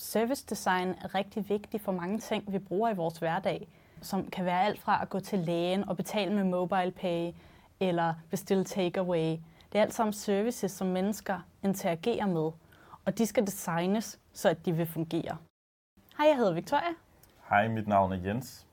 Service design er rigtig vigtigt for mange ting, vi bruger i vores hverdag, som kan være alt fra at gå til lægen og betale med mobile pay eller bestille takeaway. Det er alt sammen services, som mennesker interagerer med, og de skal designes, så at de vil fungere. Hej, jeg hedder Victoria. Hej, mit navn er Jens.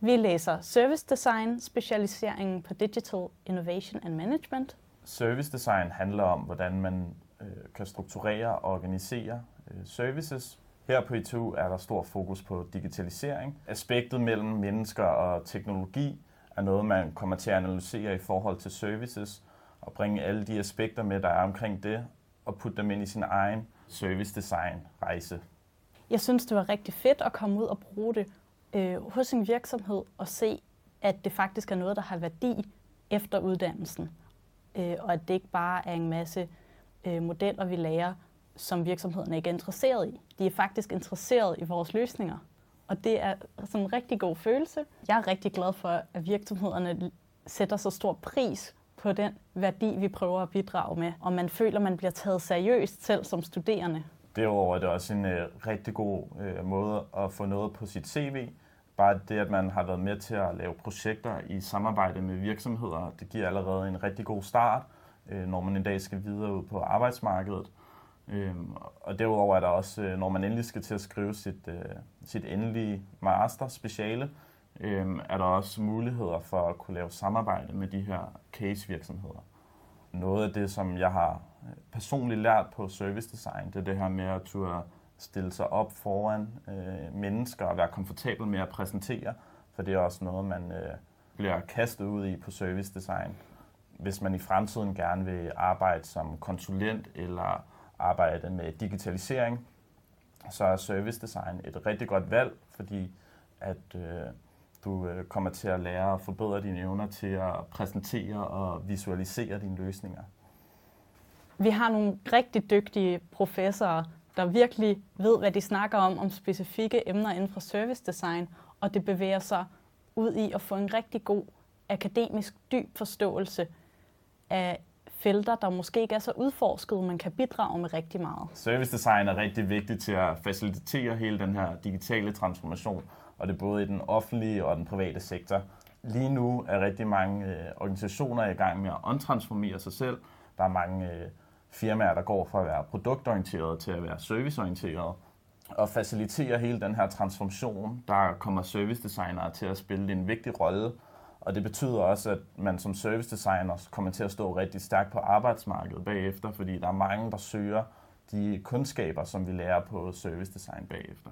Vi læser Service Design, specialiseringen på Digital Innovation and Management. Service design handler om, hvordan man øh, kan strukturere og organisere øh, services. Her på ITU er der stor fokus på digitalisering. Aspektet mellem mennesker og teknologi er noget, man kommer til at analysere i forhold til services og bringe alle de aspekter med, der er omkring det, og putte dem ind i sin egen service design rejse. Jeg synes, det var rigtig fedt at komme ud og bruge det øh, hos en virksomhed og se, at det faktisk er noget, der har værdi efter uddannelsen. Øh, og at det ikke bare er en masse øh, modeller, vi lærer, som virksomhederne ikke er interesseret i. De er faktisk interesseret i vores løsninger. Og det er sådan en rigtig god følelse. Jeg er rigtig glad for, at virksomhederne sætter så stor pris på den værdi, vi prøver at bidrage med, og man føler, man bliver taget seriøst selv som studerende. Derudover er det også en øh, rigtig god øh, måde at få noget på sit CV. Bare det, at man har været med til at lave projekter i samarbejde med virksomheder, det giver allerede en rigtig god start, øh, når man en dag skal videre ud på arbejdsmarkedet. Øhm, og derudover er der også, øh, når man endelig skal til at skrive sit, øh, sit endelige master speciale, øhm, er der også muligheder for at kunne lave samarbejde med de her case-virksomheder. Noget af det, som jeg har øh, personligt lært på service design, det er det her med at turde stille sig op foran øh, mennesker og være komfortabel med at præsentere, for det er også noget, man øh, bliver kastet ud i på service design. Hvis man i fremtiden gerne vil arbejde som konsulent eller arbejde med digitalisering, så er service design et rigtig godt valg, fordi at øh, du øh, kommer til at lære at forbedre dine evner til at præsentere og visualisere dine løsninger. Vi har nogle rigtig dygtige professorer, der virkelig ved, hvad de snakker om, om specifikke emner inden for service design, og det bevæger sig ud i at få en rigtig god akademisk dyb forståelse af felter, der måske ikke er så udforsket, man kan bidrage med rigtig meget. Service design er rigtig vigtigt til at facilitere hele den her digitale transformation, og det er både i den offentlige og den private sektor. Lige nu er rigtig mange øh, organisationer i gang med at omtransformere sig selv. Der er mange øh, firmaer, der går fra at være produktorienterede til at være serviceorienterede. Og facilitere hele den her transformation, der kommer service designere til at spille en vigtig rolle. Og det betyder også, at man som service designer kommer til at stå rigtig stærkt på arbejdsmarkedet bagefter, fordi der er mange, der søger de kundskaber, som vi lærer på service design bagefter.